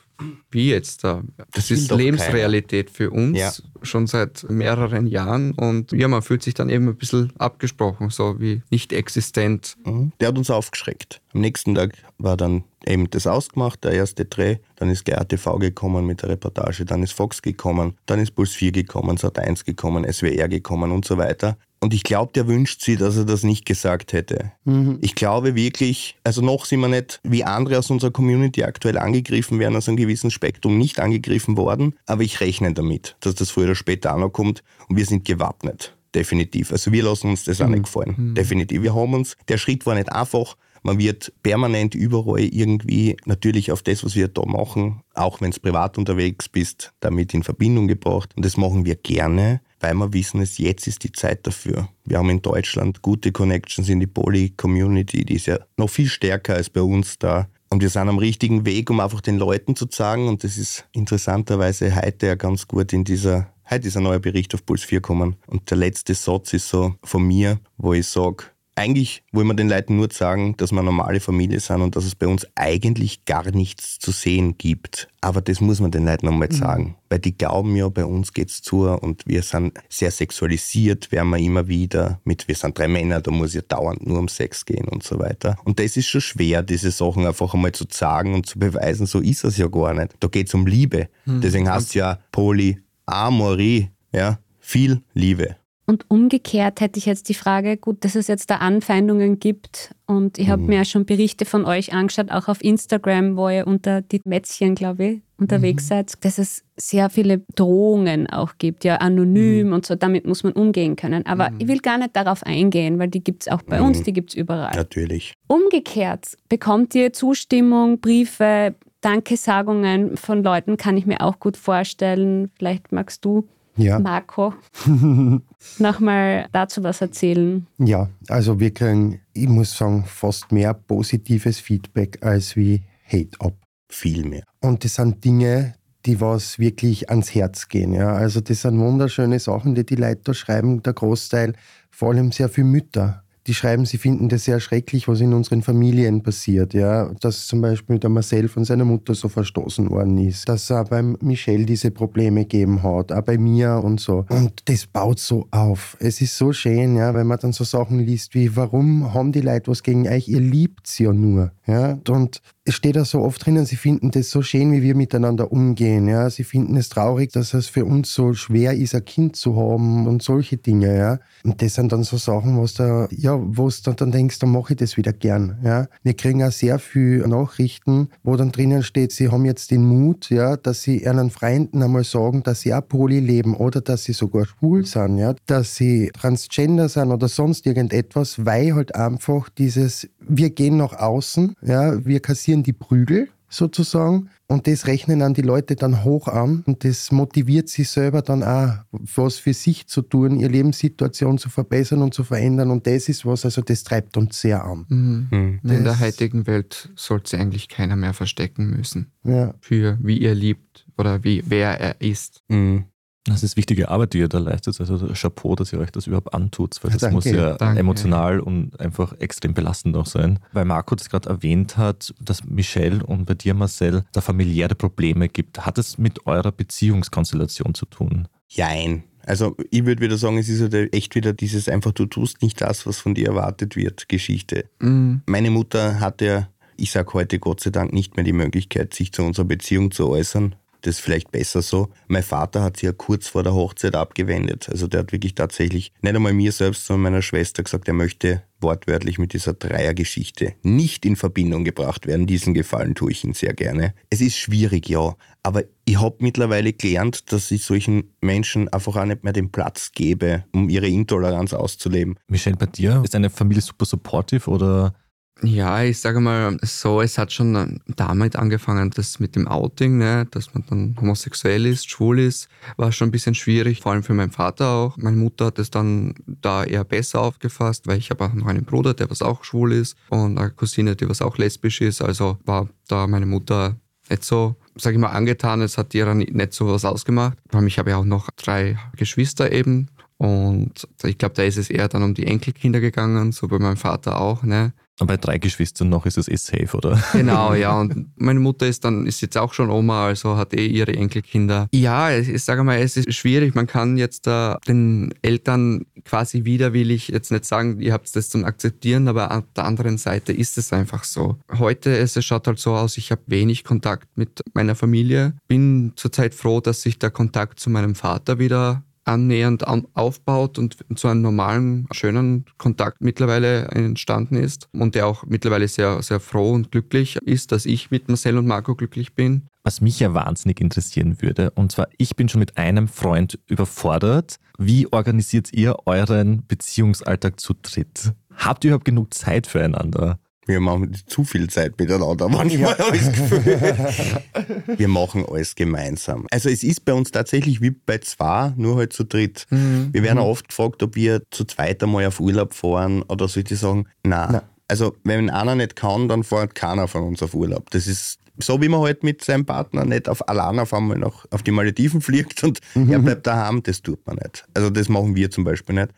wie jetzt da. Das, das ist Lebensrealität keiner. für uns ja. schon seit mehreren Jahren und ja, man fühlt sich dann eben ein bisschen abgesprochen, so wie nicht existent. Mhm. Der hat uns aufgeschreckt. Am nächsten Tag war dann eben das ausgemacht, der erste Dreh. Dann ist GRTV gekommen mit der Reportage, dann ist Fox gekommen, dann ist Puls 4 gekommen, Sat1 gekommen, SWR gekommen und so weiter. Und ich glaube, der wünscht sich, dass er das nicht gesagt hätte. Mhm. Ich glaube wirklich, also noch sind wir nicht wie andere aus unserer Community aktuell angegriffen werden, aus einem gewissen Spektrum nicht angegriffen worden, aber ich rechne damit, dass das früher oder später auch noch kommt und wir sind gewappnet. Definitiv. Also wir lassen uns das mhm. auch nicht gefallen. Mhm. Definitiv. Wir haben uns, der Schritt war nicht einfach, man wird permanent überall irgendwie natürlich auf das, was wir da machen, auch wenn es privat unterwegs bist, damit in Verbindung gebracht. Und das machen wir gerne, weil wir wissen, es jetzt ist die Zeit dafür. Wir haben in Deutschland gute Connections in die Poly-Community, die ist ja noch viel stärker als bei uns da. Und wir sind am richtigen Weg, um einfach den Leuten zu sagen, und das ist interessanterweise heute ja ganz gut in dieser, heute ist ein neuer Bericht auf Puls 4 gekommen. Und der letzte Satz ist so von mir, wo ich sage, eigentlich wollen wir den Leuten nur sagen, dass wir eine normale Familie sind und dass es bei uns eigentlich gar nichts zu sehen gibt. Aber das muss man den Leuten nochmal mhm. sagen. Weil die glauben ja, bei uns geht's zu und wir sind sehr sexualisiert, werden wir immer wieder mit, wir sind drei Männer, da muss ja dauernd nur um Sex gehen und so weiter. Und das ist schon schwer, diese Sachen einfach einmal zu sagen und zu beweisen, so ist es ja gar nicht. Da geht's um Liebe. Mhm. Deswegen heißt es ja Polyamorie, ja, viel Liebe. Und umgekehrt hätte ich jetzt die Frage, gut, dass es jetzt da Anfeindungen gibt und ich habe mhm. mir ja schon Berichte von euch angeschaut, auch auf Instagram, wo ihr unter die Mätzchen, glaube ich, unterwegs mhm. seid, dass es sehr viele Drohungen auch gibt, ja, anonym mhm. und so, damit muss man umgehen können. Aber mhm. ich will gar nicht darauf eingehen, weil die gibt es auch bei uns, mhm. die gibt es überall. Natürlich. Umgekehrt bekommt ihr Zustimmung, Briefe, Dankesagungen von Leuten, kann ich mir auch gut vorstellen. Vielleicht magst du ja. Marco, (laughs) nochmal dazu was erzählen. Ja, also wir kriegen, ich muss sagen, fast mehr positives Feedback als wie Hate ab. Viel mehr. Und das sind Dinge, die was wirklich ans Herz gehen. Ja. Also das sind wunderschöne Sachen, die die Leute da schreiben, der Großteil, vor allem sehr viele Mütter die schreiben, sie finden das sehr schrecklich, was in unseren Familien passiert. Ja? Dass zum Beispiel der Marcel von seiner Mutter so verstoßen worden ist, dass er beim Michel diese Probleme gegeben hat, auch bei mir und so. Und das baut so auf. Es ist so schön, ja, wenn man dann so Sachen liest wie, warum haben die Leute was gegen euch? Ihr liebt sie ja nur. Ja? Und es steht da so oft drinnen, sie finden das so schön, wie wir miteinander umgehen. Ja? Sie finden es traurig, dass es für uns so schwer ist, ein Kind zu haben und solche Dinge. Ja? Und das sind dann so Sachen, was da, ja, wo du dann denkst, dann mache ich das wieder gern. Ja? Wir kriegen auch sehr viele Nachrichten, wo dann drinnen steht, sie haben jetzt den Mut, ja, dass sie ihren Freunden einmal sagen, dass sie auch Poly leben oder dass sie sogar schwul sind, ja? dass sie transgender sind oder sonst irgendetwas, weil halt einfach dieses, wir gehen nach außen, ja, wir kassieren kassieren die Prügel sozusagen und das rechnen dann die Leute dann hoch an und das motiviert sie selber dann auch, was für sich zu tun, ihre Lebenssituation zu verbessern und zu verändern und das ist was, also das treibt uns sehr an. Mhm. Mhm. In der heutigen Welt sollte eigentlich keiner mehr verstecken müssen ja. für wie er liebt oder wie wer er ist. Mhm. Das ist wichtige Arbeit, die ihr da leistet. Also Chapeau, dass ihr euch das überhaupt antut, weil das Danke. muss ja Danke. emotional und einfach extrem belastend auch sein. Weil Marco das gerade erwähnt hat, dass Michelle und bei dir, Marcel, da familiäre Probleme gibt. Hat es mit eurer Beziehungskonstellation zu tun? Jein. Also ich würde wieder sagen, es ist halt echt wieder dieses einfach, du tust nicht das, was von dir erwartet wird, Geschichte. Mhm. Meine Mutter hatte ja, ich sage heute Gott sei Dank nicht mehr die Möglichkeit, sich zu unserer Beziehung zu äußern, das ist vielleicht besser so. Mein Vater hat sich ja kurz vor der Hochzeit abgewendet. Also der hat wirklich tatsächlich nicht einmal mir selbst, sondern meiner Schwester gesagt, er möchte wortwörtlich mit dieser Dreiergeschichte nicht in Verbindung gebracht werden. Diesen Gefallen tue ich Ihnen sehr gerne. Es ist schwierig, ja, aber ich habe mittlerweile gelernt, dass ich solchen Menschen einfach auch nicht mehr den Platz gebe, um ihre Intoleranz auszuleben. Michelle, bei dir ist deine Familie super supportive oder ja, ich sage mal so, es hat schon damit angefangen, dass mit dem Outing, ne, dass man dann homosexuell ist, schwul ist, war schon ein bisschen schwierig, vor allem für meinen Vater auch. Meine Mutter hat es dann da eher besser aufgefasst, weil ich habe auch noch einen Bruder, der was auch schwul ist und eine Cousine, die was auch lesbisch ist. Also war da meine Mutter nicht so, sage ich mal, angetan. Es hat ihr nicht so was ausgemacht. Vor allem, ich habe ja auch noch drei Geschwister eben. Und ich glaube, da ist es eher dann um die Enkelkinder gegangen, so bei meinem Vater auch. Ne? Und bei drei Geschwistern noch ist es eh safe, oder? (laughs) Genau, ja. Und meine Mutter ist dann, ist jetzt auch schon Oma, also hat eh ihre Enkelkinder. Ja, ich sage mal, es ist schwierig. Man kann jetzt äh, den Eltern quasi widerwillig jetzt nicht sagen, ihr habt das zum Akzeptieren, aber auf der anderen Seite ist es einfach so. Heute, es schaut halt so aus, ich habe wenig Kontakt mit meiner Familie. Bin zurzeit froh, dass sich der Kontakt zu meinem Vater wieder annähernd aufbaut und zu einem normalen, schönen Kontakt mittlerweile entstanden ist und der auch mittlerweile sehr, sehr froh und glücklich ist, dass ich mit Marcel und Marco glücklich bin. Was mich ja wahnsinnig interessieren würde, und zwar, ich bin schon mit einem Freund überfordert. Wie organisiert ihr euren Beziehungsalltag zu dritt? Habt ihr überhaupt genug Zeit füreinander? Wir machen zu viel Zeit miteinander. Manchmal habe ich das Gefühl. (laughs) Wir machen alles gemeinsam. Also es ist bei uns tatsächlich wie bei zwei, nur halt zu dritt. Mhm. Wir werden mhm. oft gefragt, ob wir zu zweit einmal auf Urlaub fahren oder solche sagen, nein. nein. Also wenn einer nicht kann, dann fährt keiner von uns auf Urlaub. Das ist so, wie man halt mit seinem Partner nicht auf allein auf einmal noch auf die Malediven fliegt und mhm. er bleibt daheim, das tut man nicht. Also das machen wir zum Beispiel nicht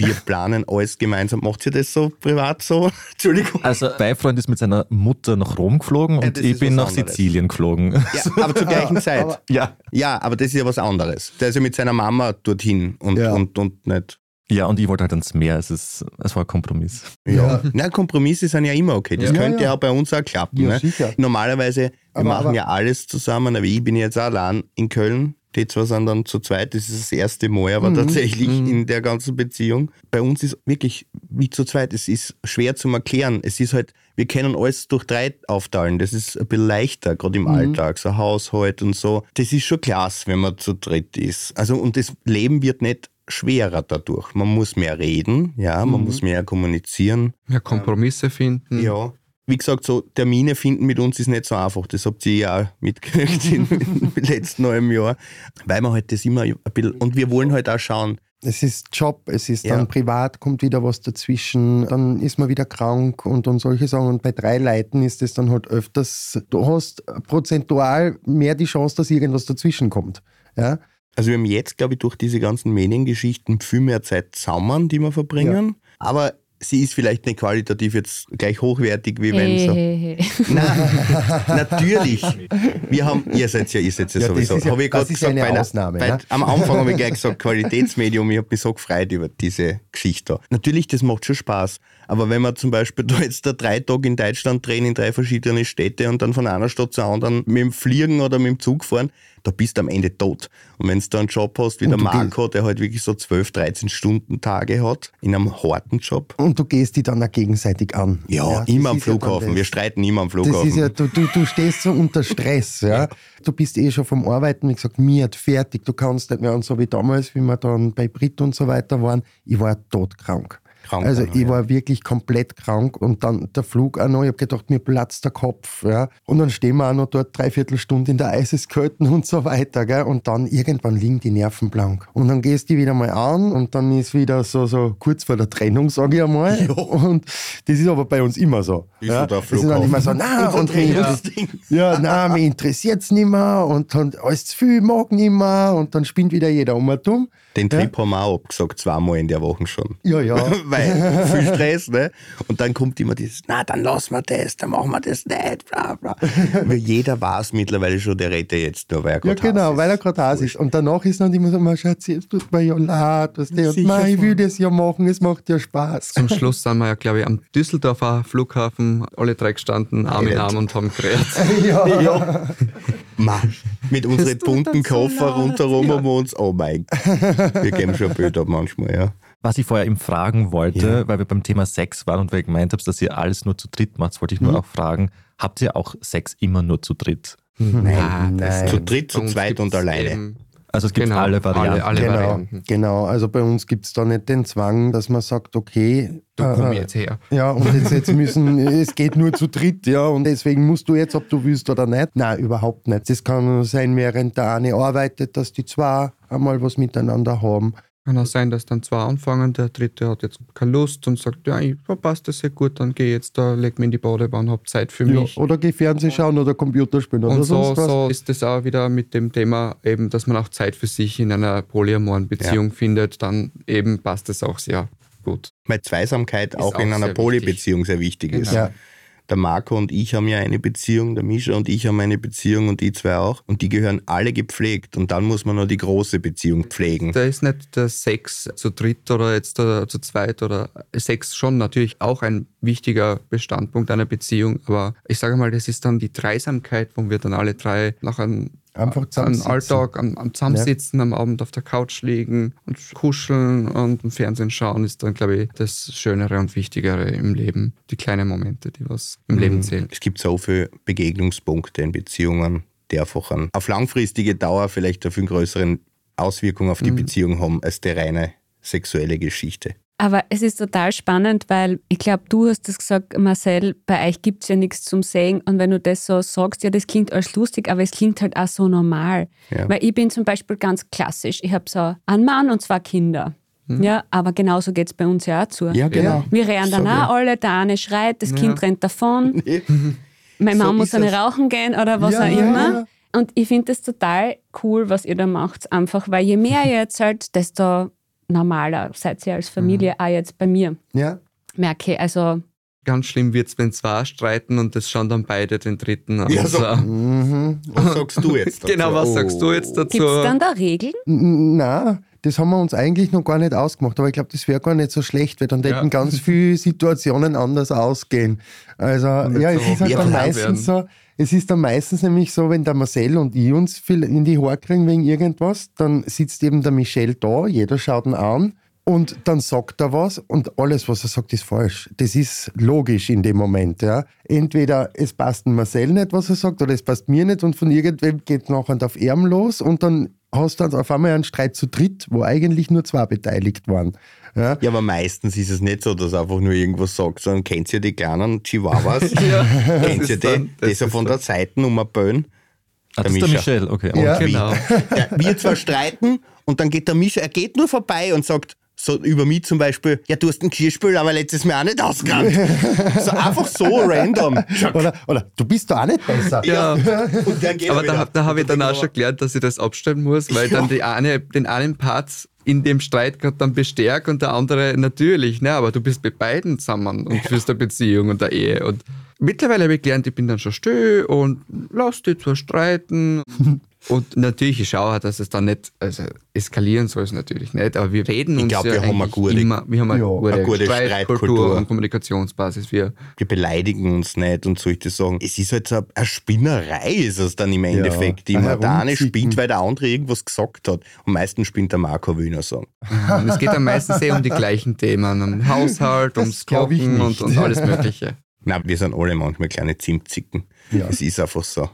wir (laughs) planen alles gemeinsam. Macht ihr das so privat so? (laughs) Entschuldigung. Also mein Freund ist mit seiner Mutter nach Rom geflogen und ja, ich bin nach anderes. Sizilien geflogen. Ja, (laughs) aber zur gleichen Zeit. Aber, ja. ja, aber das ist ja was anderes. Der ist ja mit seiner Mama dorthin und, ja. und, und nicht. Ja, und ich wollte halt ans Meer. Es, ist, es war ein Kompromiss. Ja, ja. Kompromisse sind ja immer okay. Das ja, könnte ja. auch bei uns auch klappen. Ja, ne? Normalerweise, wir aber, machen aber, ja alles zusammen, aber ich bin jetzt auch allein in Köln Die zwei sind dann zu zweit, das ist das erste Mal, aber mhm. tatsächlich mhm. in der ganzen Beziehung. Bei uns ist wirklich wie zu zweit, es ist schwer zu erklären. Es ist halt, wir können alles durch drei aufteilen. Das ist ein bisschen leichter, gerade im mhm. Alltag, so Haushalt und so. Das ist schon klasse, wenn man zu dritt ist. Also, und das Leben wird nicht schwerer dadurch. Man muss mehr reden, ja, man mhm. muss mehr kommunizieren. Mehr Kompromisse ähm, finden. Ja. Wie gesagt, so Termine finden mit uns ist nicht so einfach. Das habt ihr ja auch mitgekriegt (laughs) im letzten halben Jahr. Weil man halt das immer ein bisschen, und wir wollen halt auch schauen, es ist Job, es ist ja. dann privat, kommt wieder was dazwischen, dann ist man wieder krank und, und solche Sachen. Und bei drei Leuten ist es dann halt öfters, du hast prozentual mehr die Chance, dass irgendwas dazwischen kommt. Ja? Also wir haben jetzt, glaube ich, durch diese ganzen Mediengeschichten viel mehr Zeit zusammen, die wir verbringen. Ja. Aber sie ist vielleicht nicht qualitativ jetzt gleich hochwertig, wie wenn so. Hey, (laughs) Nein, natürlich. Wir haben, ihr seid ja, ihr seid ja, ja sowieso. Das ist, ja, ich das ist gesagt, eine bei Ausnahme. Bei, ja? Am Anfang habe ich gleich (laughs) gesagt, Qualitätsmedium, ich habe mich so gefreut über diese Geschichte. Natürlich, das macht schon Spaß. Aber wenn wir zum Beispiel da jetzt da drei Tage in Deutschland drehen, in drei verschiedene Städte und dann von einer Stadt zur anderen mit dem Fliegen oder mit dem Zug fahren, da bist du am Ende tot. Und wenn du da einen Job hast wie und der Marco, der halt wirklich so 12, 13 Stunden Tage hat, in einem harten Job. Und du gehst die dann auch gegenseitig an. Ja, ja immer am Flughafen. Ja Wir streiten immer am Flughafen. Das ist ja, du, du, du stehst so unter Stress. (laughs) ja. Du bist eh schon vom Arbeiten, wie gesagt, mir fertig. Du kannst nicht mehr. Und so wie damals, wie wir dann bei Brit und so weiter waren, ich war todkrank krank. Also ich war wirklich komplett krank und dann der Flug auch noch. Ich habe gedacht, mir platzt der Kopf. Ja. Und dann stehen wir auch noch dort dreiviertel Stunde in der Eiseskälte und so weiter. Gell. Und dann irgendwann liegen die Nerven blank. Und dann gehst du wieder mal an und dann ist wieder so, so kurz vor der Trennung, sage ich einmal. Ja. Und das ist aber bei uns immer so. Ist ja. so das ist dann immer so, na und mich, ja, na, mich interessiert es nicht mehr und dann alles zu viel mag nicht mehr und dann spinnt wieder jeder um und um. Den Trip ja. haben wir auch abgesagt, zweimal in der Woche schon. Ja, ja. (laughs) Weil (laughs) viel Stress, ne? Und dann kommt immer dieses, na, dann lassen wir das, dann machen wir das nicht, bla, bla. weil jeder weiß mittlerweile schon, der redet jetzt nur, weil er gerade Ja, genau, weil er gerade Hass ist. Und danach ist dann immer so, man Schatz, jetzt tut mir ja leid, was der, und man, ich will das ja machen, es macht ja Spaß. Zum Schluss sind wir ja, glaube ich, am Düsseldorfer Flughafen alle drei gestanden, Arm in Arm und haben geredet. (laughs) ja. ja. Man, mit unseren bunten Koffer so rundherum ja. um uns, oh mein Gott. Wir geben schon Bilder manchmal, ja. Was ich vorher eben fragen wollte, ja. weil wir beim Thema Sex waren und weil ich gemeint habe, dass ihr alles nur zu dritt macht, wollte ich nur mhm. auch fragen, habt ihr auch Sex immer nur zu dritt? Nein, nein. Zu dritt, zu zweit und alleine. Also es gibt genau, alle Varianten. Alle, alle genau, Varianten. genau, also bei uns gibt es da nicht den Zwang, dass man sagt, okay, du äh, komm jetzt her. Ja, und jetzt, jetzt müssen, (laughs) es geht nur zu dritt, ja, und deswegen musst du jetzt, ob du willst oder nicht. Nein, überhaupt nicht. Das kann sein, während der eine arbeitet, dass die zwei einmal was miteinander haben. Kann auch sein, dass dann zwei anfangen, der dritte hat jetzt keine Lust und sagt, ja, ich verpasse das sehr gut, dann gehe ich jetzt da, leg mich in die Badewanne, habe Zeit für mich. Ja, oder geh Fernsehen schauen oder Computer spielen und oder so, so ist es auch wieder mit dem Thema eben, dass man auch Zeit für sich in einer polyamoren Beziehung ja. findet, dann eben passt es auch sehr gut. Weil Zweisamkeit auch, auch in einer Polybeziehung sehr wichtig genau. ist. Ja der Marco und ich haben ja eine Beziehung, der Mischa und ich haben eine Beziehung und die zwei auch. Und die gehören alle gepflegt. Und dann muss man noch die große Beziehung pflegen. Da ist nicht der Sex zu dritt oder jetzt zu zweit oder Sex schon natürlich auch ein wichtiger Bestandpunkt einer Beziehung. Aber ich sage mal, das ist dann die Dreisamkeit, wo wir dann alle drei nach einem Einfach am Alltag, am, am Zusammensitzen, ja. am Abend auf der Couch liegen und kuscheln und im Fernsehen schauen, ist dann, glaube ich, das Schönere und Wichtigere im Leben. Die kleinen Momente, die was im mhm. Leben zählen. Es gibt so viele Begegnungspunkte in Beziehungen, die einfach auf langfristige Dauer vielleicht eine viel größeren Auswirkung auf die mhm. Beziehung haben als die reine sexuelle Geschichte. Aber es ist total spannend, weil ich glaube, du hast es gesagt, Marcel, bei euch gibt es ja nichts zum Sehen. Und wenn du das so sagst, ja, das klingt alles lustig, aber es klingt halt auch so normal. Ja. Weil ich bin zum Beispiel ganz klassisch. Ich habe so einen Mann und zwei Kinder. Mhm. Ja, aber genauso geht es bei uns ja auch zu. Ja, genau. Wir rennen dann auch alle, der eine schreit, das Kind rennt davon. (laughs) Nee. Mein Mann so muss dann rauchen gehen oder was ja, auch immer. Und ich finde das total cool, was ihr da macht. Einfach, weil je mehr ihr erzählt, desto normaler seid ihr als Familie, mhm. auch jetzt bei mir. Ja. Merke, also. Ganz schlimm wird es, wenn zwei streiten und das schauen dann beide den dritten an. Ja, so. mhm. Was sagst du jetzt (laughs) dazu? genau, was sagst du jetzt dazu? Gibt es dann da Regeln? Na, das haben wir uns eigentlich noch gar nicht ausgemacht, aber ich glaube, das wäre gar nicht so schlecht, weil dann ja. hätten ganz viele Situationen anders ausgehen. Also ja, es ist halt dann meistens werden. so, es ist dann meistens nämlich so, wenn der Marcel und ich uns viel in die Haare kriegen wegen irgendwas, dann sitzt eben der Michel da, jeder schaut ihn an und dann sagt er was und alles, was er sagt, ist falsch. Das ist logisch in dem Moment. Ja. Entweder es passt Marcel nicht, was er sagt, oder es passt mir nicht und von irgendwem geht nachher auf Erm los und dann hast du dann auf einmal einen Streit zu dritt, wo eigentlich nur zwei beteiligt waren. Ja. ja, aber meistens ist es nicht so, dass er einfach nur irgendwas sagt, sondern kennt ihr die kleinen Chihuahuas? (laughs) ja, kennt ihr die? Dann, das, das ist von der Seite um böen. Ah, der das ist der Michel, okay. Ja, genau. Ja, wir zwar streiten und dann geht der Michel, er geht nur vorbei und sagt, so über mich zum Beispiel, ja, du hast einen Geschirrspül, aber letztes Mal auch nicht ausgerannt. (laughs) so einfach so random. Oder, oder du bist da auch nicht besser. Ja. aber da, da habe ich dann auch schon gelernt, dass ich das abstellen muss, weil ja. dann die eine, den einen Part in dem Streit gerade dann bestärkt und der andere natürlich, ne, aber du bist mit beiden zusammen und führst eine Beziehung und eine Ehe. Und mittlerweile habe ich gelernt, ich bin dann schon still und lass die zwar streiten. (laughs) Und natürlich, ich schaue, dass es dann nicht, also eskalieren soll es natürlich nicht, aber wir reden ich uns glaub, ja wir haben eine gute, immer, wir haben eine, ja, gute, eine gute Streitkultur und Kommunikationsbasis. Wir, wir beleidigen uns nicht und solche sagen, es ist halt so eine Spinnerei ist es dann im Endeffekt ja, immer. Der eine spinnt, weil der andere irgendwas gesagt hat. Und meistens spinnt der Marco Wiener sagen. Und (laughs) es geht dann meistens eh um die gleichen Themen, um Haushalt, ums Kochen und, und alles Mögliche. Na, wir sind alle manchmal kleine Zimtzicken. Ja. Es ist einfach so.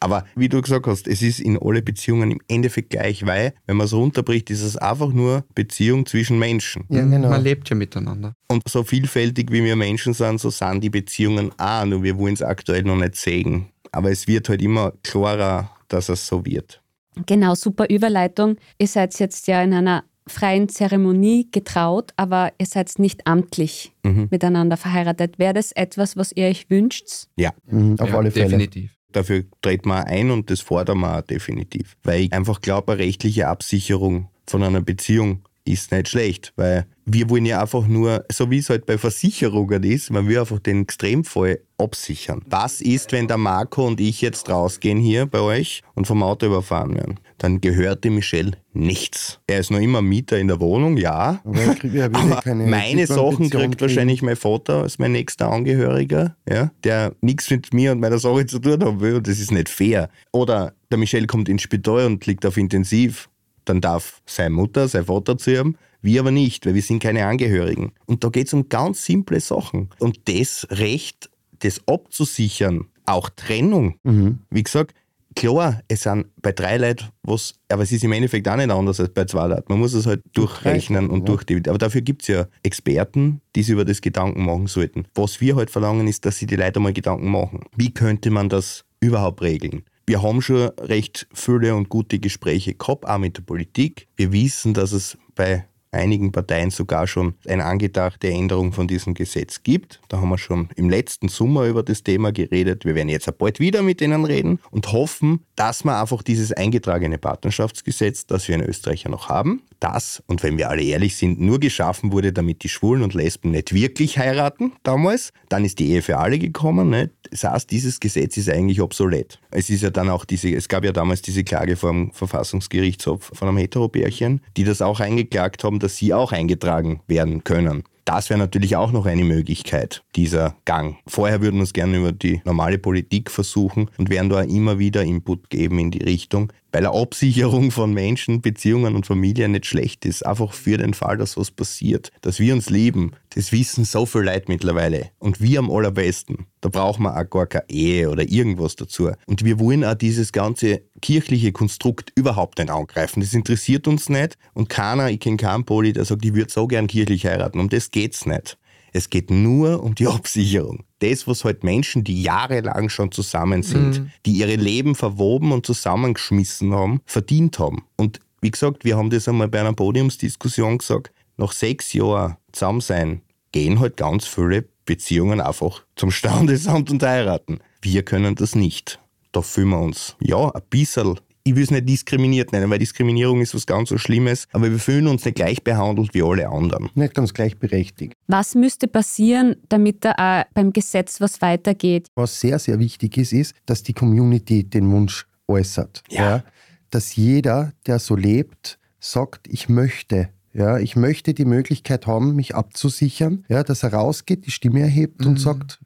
Aber wie du gesagt hast, es ist in alle Beziehungen im Endeffekt gleich, weil, wenn man es runterbricht, ist es einfach nur Beziehung zwischen Menschen. Ja, genau. Man lebt ja miteinander. Und so vielfältig wie wir Menschen sind, so sind die Beziehungen auch, nur wir wollen es aktuell noch nicht sehen. Aber es wird halt immer klarer, dass es so wird. Genau, super Überleitung. Ihr seid jetzt ja in einer freien Zeremonie getraut, aber ihr seid nicht amtlich mhm. miteinander verheiratet. Wäre das etwas, was ihr euch wünscht? Ja, mhm, auf ja, alle Fälle. Definitiv. Dafür treten wir ein und das fordern wir auch definitiv. Weil ich einfach glaube, eine rechtliche Absicherung von einer Beziehung ist nicht schlecht, weil wir wollen ja einfach nur, so wie es halt bei Versicherungen ist, man will einfach den Extremfall absichern. Was ist, wenn der Marco und ich jetzt rausgehen hier bei euch und vom Auto überfahren werden? Dann gehört dem Michel nichts. Er ist noch immer Mieter in der Wohnung, ja. Aber, krieg, ja aber meine Sachen kriegt wahrscheinlich mein Vater als mein nächster Angehöriger, ja, der nichts mit mir und meiner Sache zu tun haben will. Und das ist nicht fair. Oder der Michel kommt ins Spital und liegt auf Intensiv. Dann darf seine Mutter, sein Vater zu ihm wir aber nicht, weil wir sind keine Angehörigen. Und da geht es um ganz simple Sachen. Und das Recht, das abzusichern, auch Trennung. Mhm. Wie gesagt, klar, es sind bei drei Leuten was, aber es ist im Endeffekt auch nicht anders als bei zwei Leuten. Man muss es halt durchrechnen und ja. durch Aber dafür gibt es ja Experten, die sich über das Gedanken machen sollten. Was wir halt verlangen, ist, dass sich die Leute mal Gedanken machen. Wie könnte man das überhaupt regeln? Wir haben schon recht viele und gute Gespräche gehabt, auch mit der Politik. Wir wissen, dass es bei einigen Parteien sogar schon eine angedachte Änderung von diesem Gesetz gibt. Da haben wir schon im letzten Sommer über das Thema geredet. Wir werden jetzt bald wieder mit denen reden und hoffen, dass wir einfach dieses eingetragene Partnerschaftsgesetz, das wir in Österreich ja noch haben, das, und wenn wir alle ehrlich sind, nur geschaffen wurde, damit die Schwulen und Lesben nicht wirklich heiraten damals. Dann ist die Ehe für alle gekommen. Ne? Das heißt, dieses Gesetz ist eigentlich obsolet. Es ist ja dann auch diese, es gab ja damals diese Klage vom Verfassungsgerichtshof von einem Heteropärchen, die das auch eingeklagt haben, dass sie auch eingetragen werden können. Das wäre natürlich auch noch eine Möglichkeit, dieser Gang. Vorher würden wir es gerne über die normale Politik versuchen und werden da immer wieder Input geben in die Richtung, bei der Absicherung von Menschen, Beziehungen und Familien nicht schlecht ist. Einfach für den Fall, dass was passiert. Dass wir uns lieben, das wissen so viele Leute mittlerweile. Und wir am allerbesten. Da brauchen wir auch gar keine Ehe oder irgendwas dazu. Und wir wollen auch dieses ganze kirchliche Konstrukt überhaupt nicht angreifen. Das interessiert uns nicht. Und keiner, ich kenne keinen Poli, der sagt, ich würde so gern kirchlich heiraten. Um das geht's nicht. Es geht nur um die (laughs) Absicherung. Das, was halt Menschen, die jahrelang schon zusammen sind, mhm. die ihre Leben verwoben und zusammengeschmissen haben, verdient haben. Und wie gesagt, wir haben das einmal bei einer Podiumsdiskussion gesagt, nach sechs Jahren Zusammensein gehen halt ganz viele Beziehungen einfach zum Standesamt und heiraten. Wir können das nicht. Da fühlen wir uns, ja, ein bisschen ich will es nicht diskriminiert nennen, weil Diskriminierung ist was ganz so Schlimmes, aber wir fühlen uns nicht gleich behandelt wie alle anderen. Nicht ganz gleichberechtigt. Was müsste passieren, damit da auch beim Gesetz was weitergeht? Was sehr, sehr wichtig ist, ist, dass die Community den Wunsch äußert. Ja. ja dass jeder, der so lebt, sagt, ich möchte ja, ich möchte die Möglichkeit haben, mich abzusichern, ja, dass er rausgeht, die Stimme erhebt mhm. und sagt,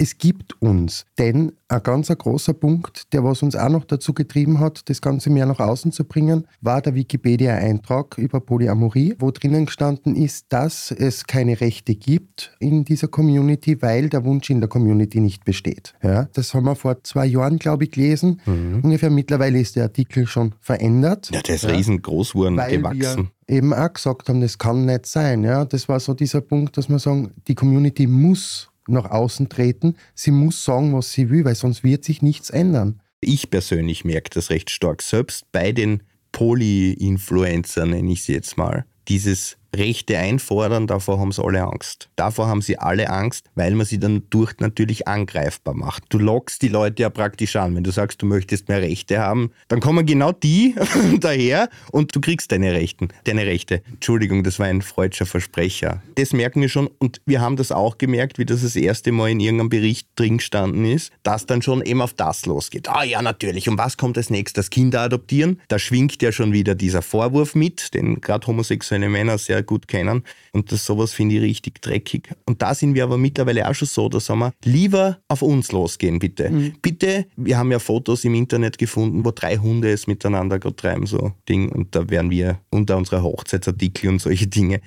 es gibt uns. Denn ein ganz großer Punkt, der was uns auch noch dazu getrieben hat, das Ganze mehr nach außen zu bringen, war der Wikipedia-Eintrag über Polyamorie, wo drinnen gestanden ist, dass es keine Rechte gibt in dieser Community, weil der Wunsch in der Community nicht besteht. Ja, das haben wir vor zwei Jahren, glaube ich, gelesen. Mhm. Ungefähr mittlerweile ist der Artikel schon verändert. Ja, der ist ja, riesengroß geworden, gewachsen eben auch gesagt haben, das kann nicht sein. Ja, das war so dieser Punkt, dass man sagen, die Community muss nach außen treten. Sie muss sagen, was sie will, weil sonst wird sich nichts ändern. Ich persönlich merke das recht stark, selbst bei den Poly-Influencern, nenne ich sie jetzt mal. Dieses Rechte einfordern, davor haben sie alle Angst. Davor haben sie alle Angst, weil man sie dann durch natürlich angreifbar macht. Du lockst die Leute ja praktisch an. Wenn du sagst, du möchtest mehr Rechte haben, dann kommen genau die (laughs) daher und du kriegst deine Rechten, deine Rechte. Entschuldigung, das war ein freudscher Versprecher. Das merken wir schon und wir haben das auch gemerkt, wie das das erste Mal in irgendeinem Bericht drin gestanden ist, dass dann schon eben auf das losgeht. Ah ja, natürlich. Und was kommt als nächstes? Kinder adoptieren? Da schwingt ja schon wieder dieser Vorwurf mit, den gerade homosexuelle Männer sehr sehr gut kennen. Und das sowas finde ich richtig dreckig. Und da sind wir aber mittlerweile auch schon so, da sagen wir, lieber auf uns losgehen, bitte. Mhm. Bitte, wir haben ja Fotos im Internet gefunden, wo drei Hunde es miteinander gerade treiben, so Ding. Und da werden wir unter unserer Hochzeitsartikel und solche Dinge.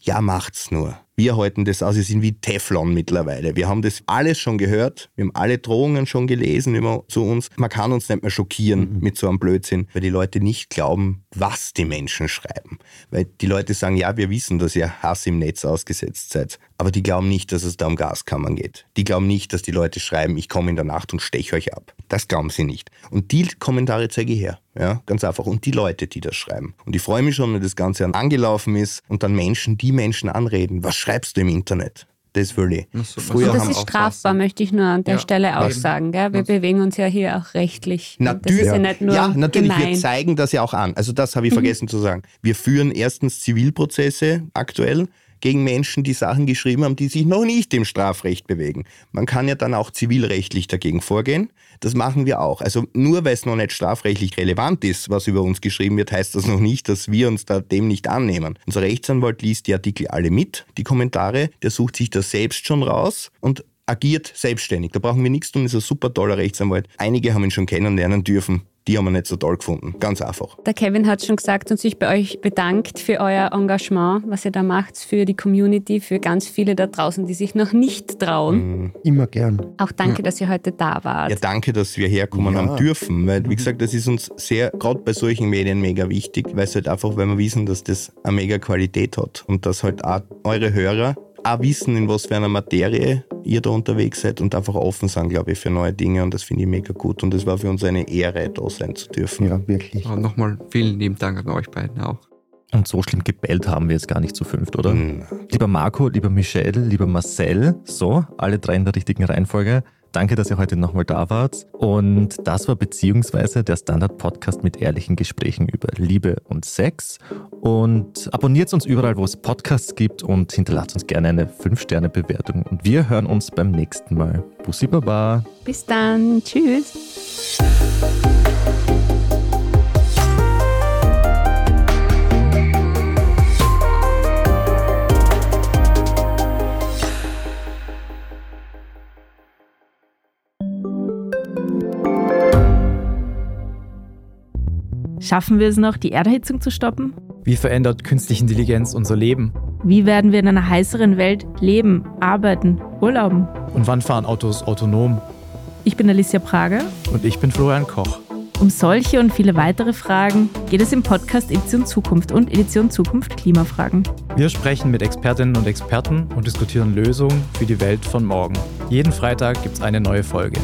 Ja, macht's nur. Wir halten das aus, wir sind wie Teflon mittlerweile. Wir haben das alles schon gehört, wir haben alle Drohungen schon gelesen immer zu uns. Man kann uns nicht mehr schockieren mhm. mit so einem Blödsinn, weil die Leute nicht glauben, was die Menschen schreiben. Weil die Leute sagen, ja, wir wissen, dass ihr Hass im Netz ausgesetzt seid, aber die glauben nicht, dass es da um Gaskammern geht. Die glauben nicht, dass die Leute schreiben, ich komme in der Nacht und steche euch ab. Das glauben sie nicht. Und die Kommentare zeige ich her. Ja, ganz einfach. Und die Leute, die das schreiben. Und ich freue mich schon, wenn das Ganze angelaufen ist und dann Menschen, die Menschen anreden. Was schreibst du im Internet? Das will ich. So, Früher das ist strafbar, möchte ich nur an der ja, Stelle auch sagen. Gell? Wir bewegen uns ja hier auch rechtlich. Natürlich, das ist ja, nicht nur ja, natürlich. Gemein. Wir zeigen das ja auch an. Also das habe ich mhm. vergessen zu sagen. Wir führen erstens Zivilprozesse aktuell gegen Menschen, die Sachen geschrieben haben, die sich noch nicht im Strafrecht bewegen. Man kann ja dann auch zivilrechtlich dagegen vorgehen. Das machen wir auch. Also nur weil es noch nicht strafrechtlich relevant ist, was über uns geschrieben wird, heißt das noch nicht, dass wir uns da dem nicht annehmen. Unser Rechtsanwalt liest die Artikel alle mit, die Kommentare, der sucht sich das selbst schon raus und agiert selbstständig. Da brauchen wir nichts tun, ist ein super toller Rechtsanwalt. Einige haben ihn schon kennenlernen dürfen die haben wir nicht so toll gefunden. Ganz einfach. Der Kevin hat schon gesagt und sich bei euch bedankt für euer Engagement, was ihr da macht, für die Community, für ganz viele da draußen, die sich noch nicht trauen. Mhm. Immer gern. Auch danke, ja. dass ihr heute da wart. Ja, danke, dass wir herkommen ja. haben dürfen, weil, wie mhm. gesagt, das ist uns sehr, gerade bei solchen Medien mega wichtig, weil es halt einfach, weil wir wissen, dass das eine mega Qualität hat und dass halt auch eure Hörer auch wissen, in was für einer Materie ihr da unterwegs seid und einfach offen sein, glaube ich, für neue Dinge. Und das finde ich mega gut. Und es war für uns eine Ehre, da sein zu dürfen. Ja, wirklich. Und nochmal vielen lieben Dank an euch beiden auch. Und so schlimm gebellt haben wir jetzt gar nicht zu fünft, oder? Mhm. Lieber Marco, lieber Michelle, lieber Marcel, so, alle drei in der richtigen Reihenfolge. Danke, dass ihr heute nochmal da wart. Und das war beziehungsweise der Standard-Podcast mit ehrlichen Gesprächen über Liebe und Sex. Und abonniert uns überall, wo es Podcasts gibt und hinterlasst uns gerne eine 5-Sterne-Bewertung. Und wir hören uns beim nächsten Mal. Bussi Baba. Bis dann. Tschüss. Schaffen wir es noch, die Erderhitzung zu stoppen? Wie verändert künstliche Intelligenz unser Leben? Wie werden wir in einer heißeren Welt leben, arbeiten, urlauben? Und wann fahren Autos autonom? Ich bin Alicia Prager. Und ich bin Florian Koch. Um solche und viele weitere Fragen geht es im Podcast Edition Zukunft und Edition Zukunft Klimafragen. Wir sprechen mit Expertinnen und Experten und diskutieren Lösungen für die Welt von morgen. Jeden Freitag gibt es eine neue Folge.